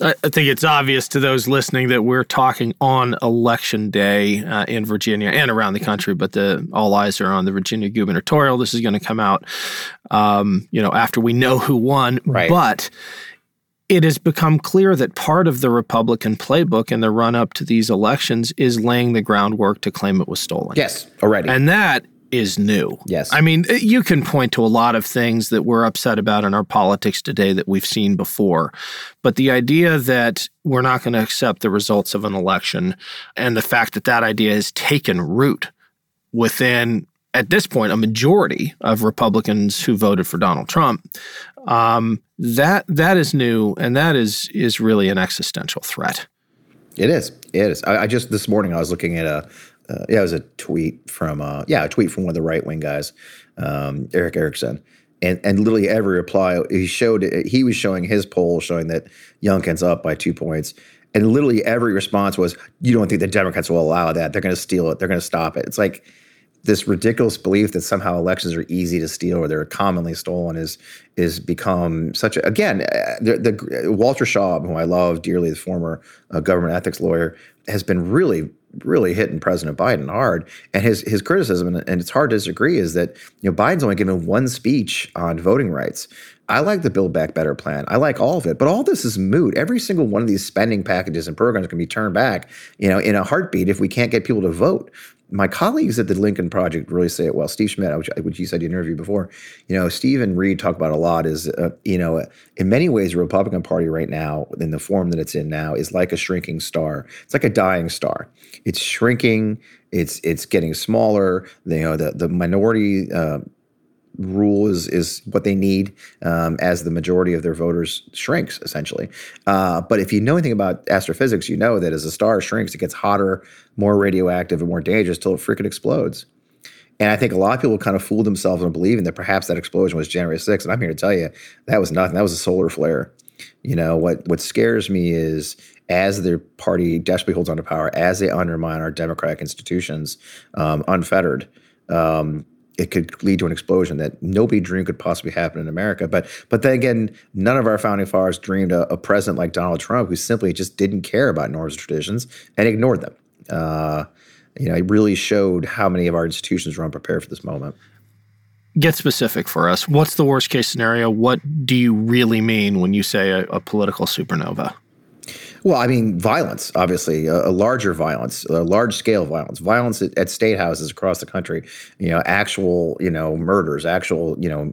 I think it's obvious to those listening that we're talking on election day uh, in Virginia and around the country, but the all eyes are on the Virginia gubernatorial. This is going to come out, um, you know, after we know who won. Right. But it has become clear that part of the Republican playbook in the run up to these elections is laying the groundwork to claim it was stolen. Yes, already. And that is new. Yes. I mean, you can point to a lot of things that we're upset about in our politics today that we've seen before. But the idea that we're not going to accept the results of an election and the fact that that idea has taken root within at this point a majority of Republicans who voted for Donald Trump um, that that is new and that is is really an existential threat. It is. It is. I, I just this morning I was looking at a uh, yeah, it was a tweet from uh, yeah, a tweet from one of the right wing guys, um, Erick Erickson, and and literally every reply he showed he was showing his poll showing that Youngkin's up by two points, and literally every response was, "You don't think the Democrats will allow that? They're going to steal it. They're going to stop it." It's like this ridiculous belief that somehow elections are easy to steal or they're commonly stolen is is become such a again uh, the, the Walter Shaub who I love dearly, the former uh, government ethics lawyer, has been really really hitting President Biden hard. And his his criticism, and it's hard to disagree, is that you know Biden's only given one speech on voting rights. I like the Build Back Better plan. I like all of it, but all this is moot. Every single one of these spending packages and programs can be turned back, you know, in a heartbeat if we can't get people to vote my colleagues at the Lincoln Project really say it well. Steve Schmidt, which, which you said you interviewed before, you know, Steve and Reed talk about a lot. Is uh, you know, in many ways, the Republican Party right now, in the form that it's in now, is like a shrinking star. It's like a dying star. It's shrinking. It's it's getting smaller. You know, the the minority. Uh, rule is is what they need um, as the majority of their voters shrinks essentially. Uh, but if you know anything about astrophysics, you know that as a star shrinks, it gets hotter, more radioactive, and more dangerous till it freaking explodes. And I think a lot of people kind of fooled themselves into believing that perhaps that explosion was January 6th. And I'm here to tell you that was nothing. That was a solar flare. You know what? What scares me is as their party desperately holds on to power, as they undermine our democratic institutions um, unfettered. Um, it could lead to an explosion that nobody dreamed could possibly happen in America. But but then again, none of our founding fathers dreamed a, a president like Donald Trump who simply just didn't care about norms and traditions and ignored them. Uh, you know, it really showed how many of our institutions were unprepared for this moment. Get specific for us. What's the worst case scenario? What do you really mean when you say a, a political supernova? Well, I mean, violence, obviously, a, a larger violence, a large scale violence, violence at, at, state houses across the country, you know, actual, you know, murders, actual, you know,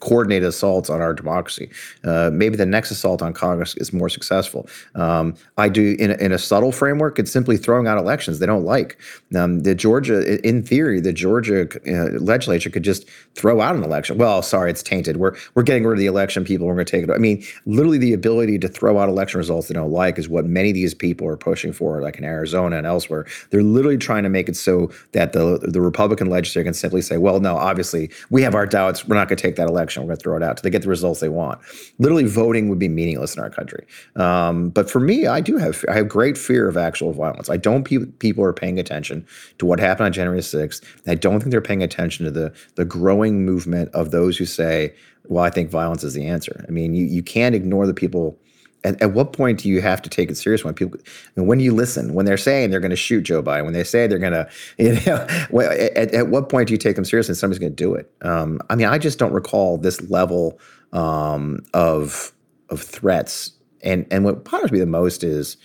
coordinated assaults on our democracy. Uh, maybe the next assault on Congress is more successful. Um, I do in a, in a subtle framework. It's simply throwing out elections they don't like. Um, the Georgia, in theory, the Georgia uh, legislature could just throw out an election. Well, sorry, it's tainted. We're we're getting rid of the election. People We're going to take it. I mean, literally, the ability to throw out election results they don't like is what many of these people are pushing for, like in Arizona and elsewhere. They're literally trying to make it so that the the Republican legislature can simply say, "Well, no, obviously we have our doubts. We're not going to take that election." Election. We're going to throw it out till they get the results they want. Literally, voting would be meaningless in our country. Um, but for me, I do have I have great fear of actual violence. I don't pe- people are paying attention to what happened on January 6th. I don't think they're paying attention to the the growing movement of those who say, "Well, I think violence is the answer." I mean, you you can't ignore the people at, at, what point do you have to take it serious when people when you listen when they're saying they're going to shoot Joe Biden when they say they're going (laughs) to you know at, at, what point do you take them seriously and somebody's going to do it? Um, I mean I just don't recall this level um, of of threats. And and what bothers me the most is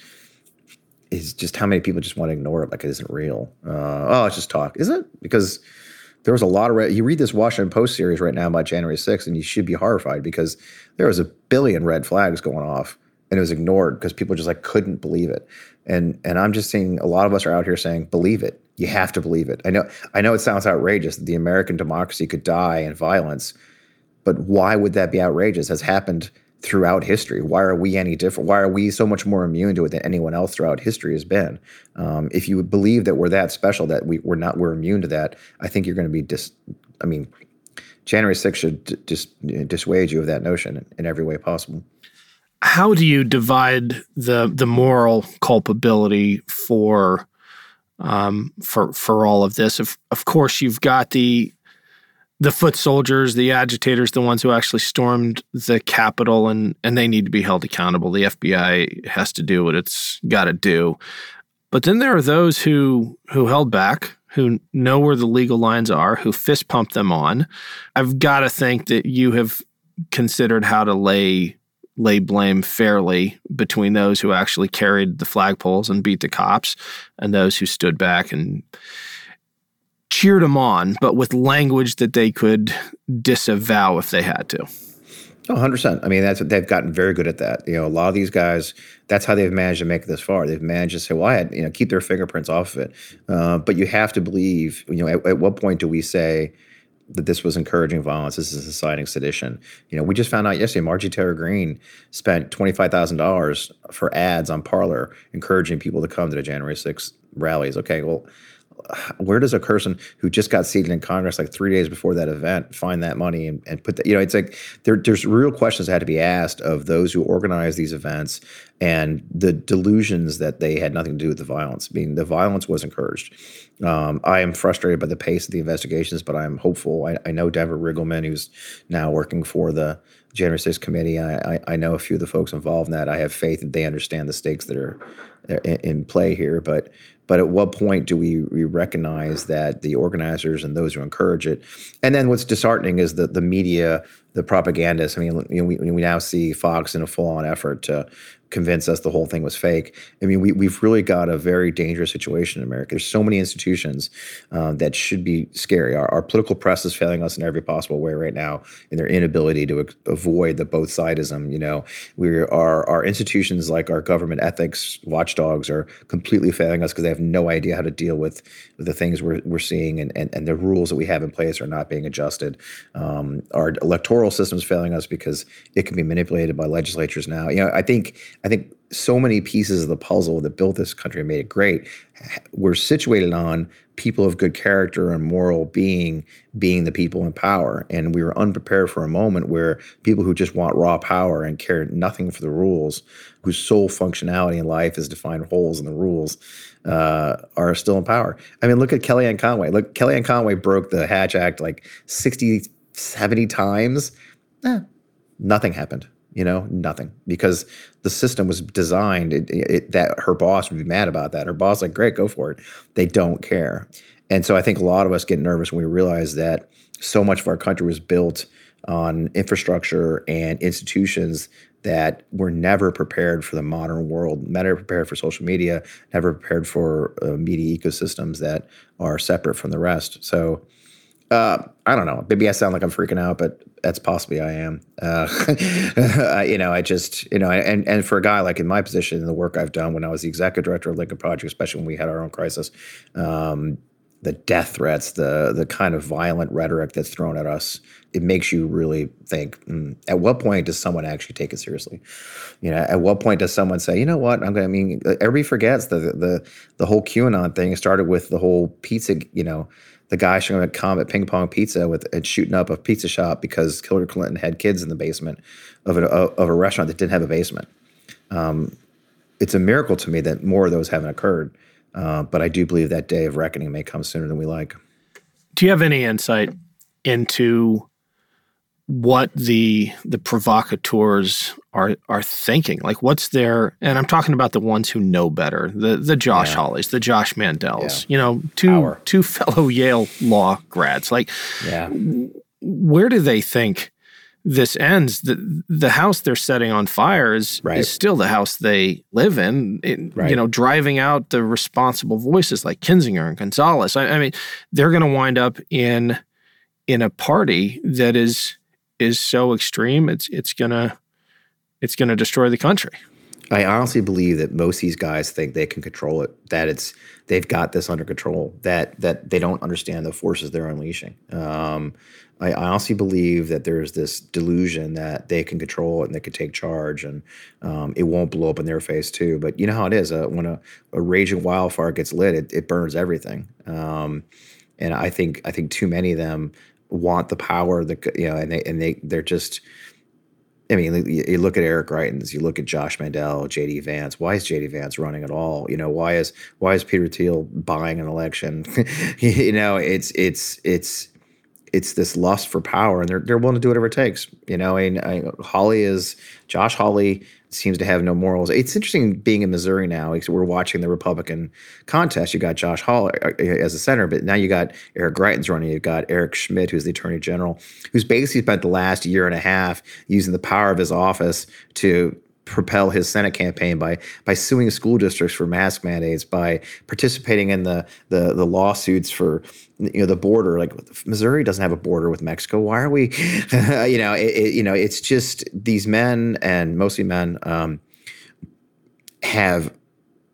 is just how many people just want to ignore it like it isn't real. Uh, oh it's just talk. Is it? Because there was a lot of red. You read this Washington Post series right now about January 6th, and you should be horrified because there was a billion red flags going off, and it was ignored because people just like couldn't believe it. And and I'm just seeing a lot of us are out here saying, believe it. You have to believe it. I know I know it sounds outrageous that the American democracy could die in violence, but why would that be outrageous? Has happened throughout history. Why are we any different? Why are we so much more immune to it than anyone else throughout history has been? Um, if you believe that we're that special, that we, we're not, we're immune to that, I think you're going to be dis. I mean, January 6th should just dissuade you of that notion in every way possible. How do you divide the the moral culpability for um, for for all of this? Of of course, you've got the the foot soldiers, the agitators, the ones who actually stormed the Capitol, and and they need to be held accountable. The FBI has to do what it's got to do. But then there are those who who held back, who know where the legal lines are, who fist pump them on. I've got to think that you have considered how to lay lay blame fairly between those who actually carried the flagpoles and beat the cops and those who stood back and cheered them on, but with language that they could disavow if they had to. Oh, 100%. I mean, that's what they've gotten very good at that. You know, a lot of these guys, that's how they've managed to make it this far. They've managed to say, well, I had, you know, keep their fingerprints off of it. Uh, but you have to believe, you know, at, at what point do we say, that this was encouraging violence. This is inciting sedition. You know, we just found out yesterday Margie Taylor Greene spent twenty five thousand dollars for ads on Parler, encouraging people to come to the January 6th rallies. Okay, well, where does a person who just got seated in Congress like three days before that event find that money and, and put that? You know, it's like there, there's real questions that had to be asked of those who organize these events and the delusions that they had nothing to do with the violence. I mean, the violence was encouraged. Um, I am frustrated by the pace of the investigations, but I'm hopeful. I, I know Denver Riggleman, who's now working for the January 6th committee. I, I, I, know a few of the folks involved in that. I have faith that they understand the stakes that are in, in play here. But but at what point do we, we recognize that the organizers and those who encourage it? And then what's disheartening is the the media, the propagandists. I mean, you know, we, we now see Fox in a full on effort to convince us the whole thing was fake. I mean, we, we've really got a very dangerous situation in America. There's so many institutions uh, that should be scary. Our, our, political press is failing us in every possible way right now in their inability to avoid the both sidism. You know, we are our institutions like our government ethics watchdogs are completely failing us because they have no idea how to deal with, with the things we're, we're seeing and, and, and the rules that we have in place are not being adjusted. Um, our electoral system is failing us because it can be manipulated by legislatures now. You know, I think I think so many pieces of the puzzle that built this country and made it great were situated on people of good character and moral being being the people in power. And we were unprepared for a moment where people who just want raw power and care nothing for the rules whose sole functionality in life is to find holes in the rules uh, are still in power. I mean look at kellyanne conway. Look kellyanne conway broke the hatch act like 60 70 times. Eh, nothing happened you know nothing because the system was designed it, it, that her boss would be mad about that her boss like great go for it they don't care and so i think a lot of us get nervous when we realize that so much of our country was built on infrastructure and institutions that were never prepared for the modern world, never prepared for social media, never prepared for uh, media ecosystems that are separate from the rest. So uh, I don't know. Maybe I sound like I'm freaking out, but that's possibly I am. Uh, (laughs) you know, I just, you know, and and for a guy like in my position, the work I've done when I was the executive director of Lincoln Project, especially when we had our own crisis, um, the death threats, the the kind of violent rhetoric that's thrown at us, it makes you really think. Mm, at what point does someone actually take it seriously? You know, at what point does someone say, you know what, I'm going. to I mean, everybody forgets the the the whole QAnon thing started with the whole pizza, you know the guy showing up Comet Ping Pong Pizza with and shooting up a pizza shop because Hillary Clinton had kids in the basement of a, of a restaurant that didn't have a basement. Um, it's a miracle to me that more of those haven't occurred. Uh, but I do believe that day of reckoning may come sooner than we like. Do you have any insight into what the the provocateurs are are thinking. Like what's their and I'm talking about the ones who know better, the the Josh yeah. Hawleys, the Josh Mandels, yeah. you know, two Power. two fellow Yale law grads. Like yeah. where do they think this ends, the the house they're setting on fire is, Right. is still the house they live in. It- Right. You know, driving out the responsible voices like Kinzinger and Gonzalez. I, I mean, they're going to wind up in in a party that is is so extreme. It's it's gonna it's gonna destroy the country. I honestly believe that most of these guys think they can control it. That it's they've got this under control. That that they don't understand the forces they're unleashing. Um, I honestly believe that there's this delusion that they can control it and they can take charge, and um, it won't blow up in their face too. But you know how it is. Uh, when a, a raging wildfire gets lit, it, it burns everything. Um, and I think I think too many of them want the power. The you know, and they and they they're just. I mean, you you look at Eric Greitens, you look at Josh Mandel, JD Vance. Why is JD Vance running at all? You know, why is why is Peter Thiel buying an election? (laughs) you know, it's it's it's it's this lust for power, and they're they're willing to do whatever it takes. You know, and I, Hawley is Josh Hawley seems to have no morals. It's interesting being in Missouri now. We're watching the Republican contest. You got Josh Hawley uh, as a senator, but now you got Eric Greitens running. You've got Eric Schmitt, who's the attorney general, who's basically spent the last year and a half using the power of his office to propel his Senate campaign by by suing school districts for mask mandates, by participating in the the, the lawsuits for you know the border. Like Missouri doesn't have a border with Mexico. Why are we? (laughs) you know, it, it- you know, it's just these men and mostly men um, have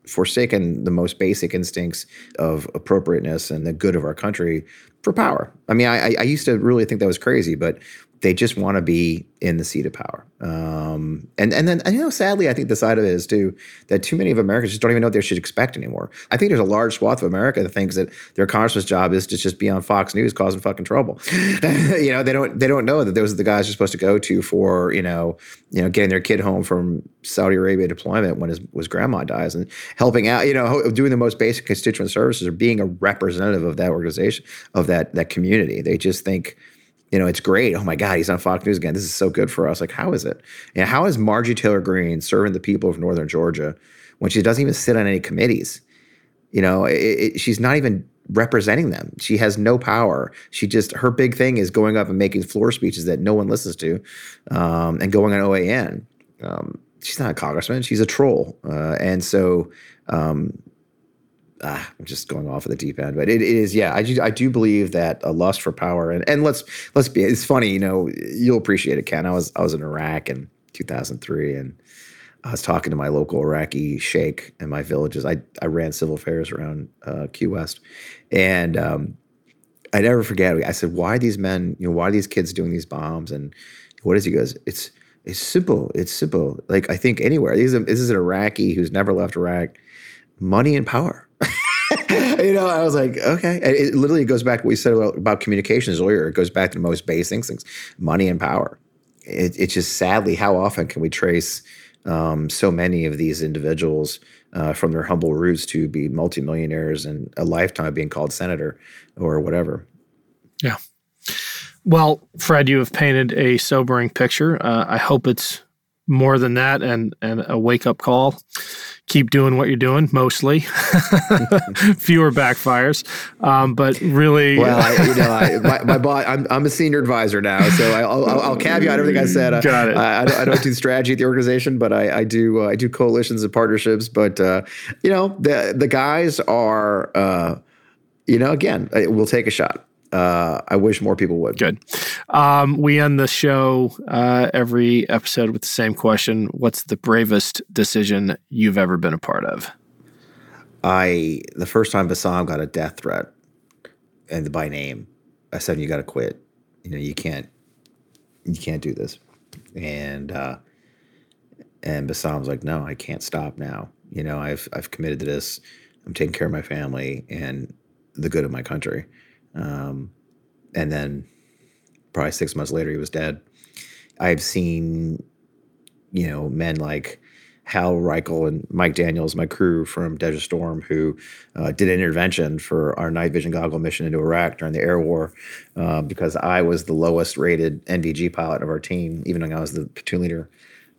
forsaken the most basic instincts of appropriateness and the good of our country for power. I mean, I, I- I used to really think that was crazy, but they just want to be in the seat of power. Um, and and then you know, sadly, I think the side of it is too that too many of Americans just don't even know what they should expect anymore. I think there's a large swath of America that thinks that their congressman's job is to just be on Fox News causing fucking trouble. (laughs) you know, they don't they don't know that those are the guys you're supposed to go to for you know you know getting their kid home from Saudi Arabia deployment when his was grandma dies and helping out. You know, doing the most basic constituent services or being a representative of that organization of that that community. They just think you know, it's great. Oh my God, he's on Fox News again. This is so good for us. Like, how is it? And how is Margie Taylor Greene serving the people of Northern Georgia when she doesn't even sit on any committees? You know, it, it, she's not even representing them. She has no power. She just her big thing is going up and making floor speeches that no one listens to, um, and going on OAN. Um, she's not a congressman. She's a troll, uh, and so um, ah, I'm just going off of the deep end, but it, it is, yeah. I do, I do believe that a lust for power, and and let's let's be. It's funny, you know. You'll appreciate it, Ken. I was I was in Iraq in 2003, and I was talking to my local Iraqi sheikh in my villages. I I ran civil affairs around uh, Key West, and um, I never forget. I said, "Why are these men? You know, why are these kids doing these bombs?" And what is he goes? It's it's simple. It's simple. Like I think anywhere. This is, this is an Iraqi who's never left Iraq. Money and power. (laughs) you know, I was like, okay. And it literally goes back to what we said about, about communications earlier. It goes back to the most basic things: money and power. It, it's just sadly how often can we trace um, so many of these individuals uh, from their humble roots to be multimillionaires and a lifetime of being called senator or whatever. Yeah. Well, Fred, you have painted a sobering picture. Uh, I hope it's more than that and and a wake up call. Keep doing what you're doing, mostly. (laughs) Fewer backfires, um, but really. Well, I, you know, I, my, my boss, I'm, I'm a senior advisor now, so I, I'll, I'll, caveat everything I said. Got it. I, I, don't, I don't do strategy at the organization, but I, I do uh, I do coalitions and partnerships. But uh, you know, the the guys are, uh, you know, again, we'll take a shot. Uh, I wish more people would. Good. Um, we end the show uh, every episode with the same question What's the bravest decision you've ever been a part of? I the first time Bassam got a death threat, and by name, I said, "You got to quit. You know, you can't, you can't do this." And uh, and Bassam was like, "No, I can't stop now. You know, I've I've committed to this. I'm taking care of my family and the good of my country." Um, and then, probably six months later, he was dead. I've seen, you know, men like Hal Reichel and Mike Daniels, my crew from Desert Storm, who uh, did an intervention for our night vision goggle mission into Iraq during the air war, uh, because I was the lowest rated NVG pilot of our team, even though I was the platoon leader,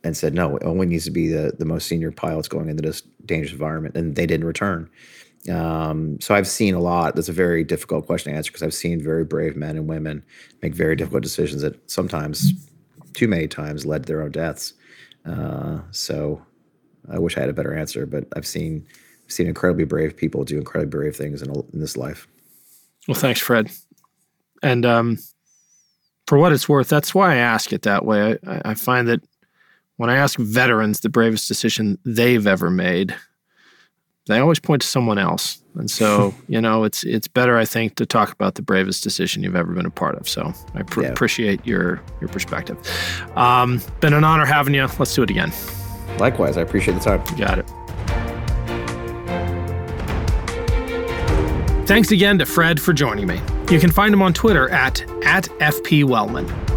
and said, no, only needs to be the, the most senior pilots going into this dangerous environment. And they didn't return. Um, so I've seen a lot. That's a very difficult question to answer because I've seen very brave men and women make very difficult decisions that sometimes too many times led to their own deaths. Uh, so I wish I had a better answer, but I've seen seen incredibly brave people do incredibly brave things in, in this life. Well, thanks, Fred. And um, for what it's worth, that's why I ask it that way. I, I find that when I ask veterans the bravest decision they've ever made, they always point to someone else. And so, (laughs) you know, it's it's better, I think, to talk about the bravest decision you've ever been a part of. So I pr- yeah. appreciate your your perspective. Um, been an honor having you. Let's do it again. Likewise, I appreciate the time. You got it. Thanks again to Fred for joining me. You can find him on Twitter at, at FPWellman.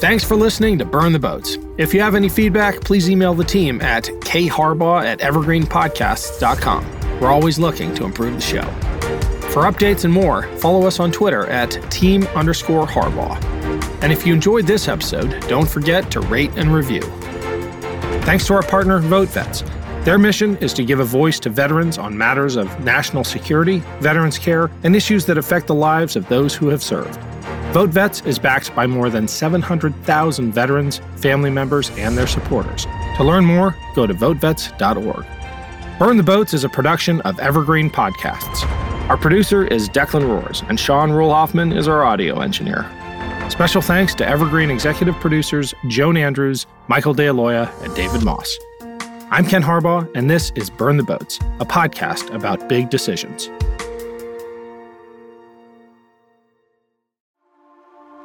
Thanks for listening to Burn the Boats. If you have any feedback, please email the team at kharbaugh at evergreenpodcasts.com. We're always looking to improve the show. For updates and more, follow us on Twitter at team underscore Harbaugh. And if you enjoyed this episode, don't forget to rate and review. Thanks to our partner, VoteVets. Their mission is to give a voice to veterans on matters of national security, veterans care, and issues that affect the lives of those who have served. Vote Vets is backed by more than 700,000 veterans, family members, and their supporters. To learn more, go to votevets.org. Burn the Boats is a production of Evergreen Podcasts. Our producer is Declan Roars, and Sean Rule Hoffman is our audio engineer. Special thanks to Evergreen executive producers Joan Andrews, Michael DeAloia, and David Moss. I'm Ken Harbaugh, and this is Burn the Boats, a podcast about big decisions.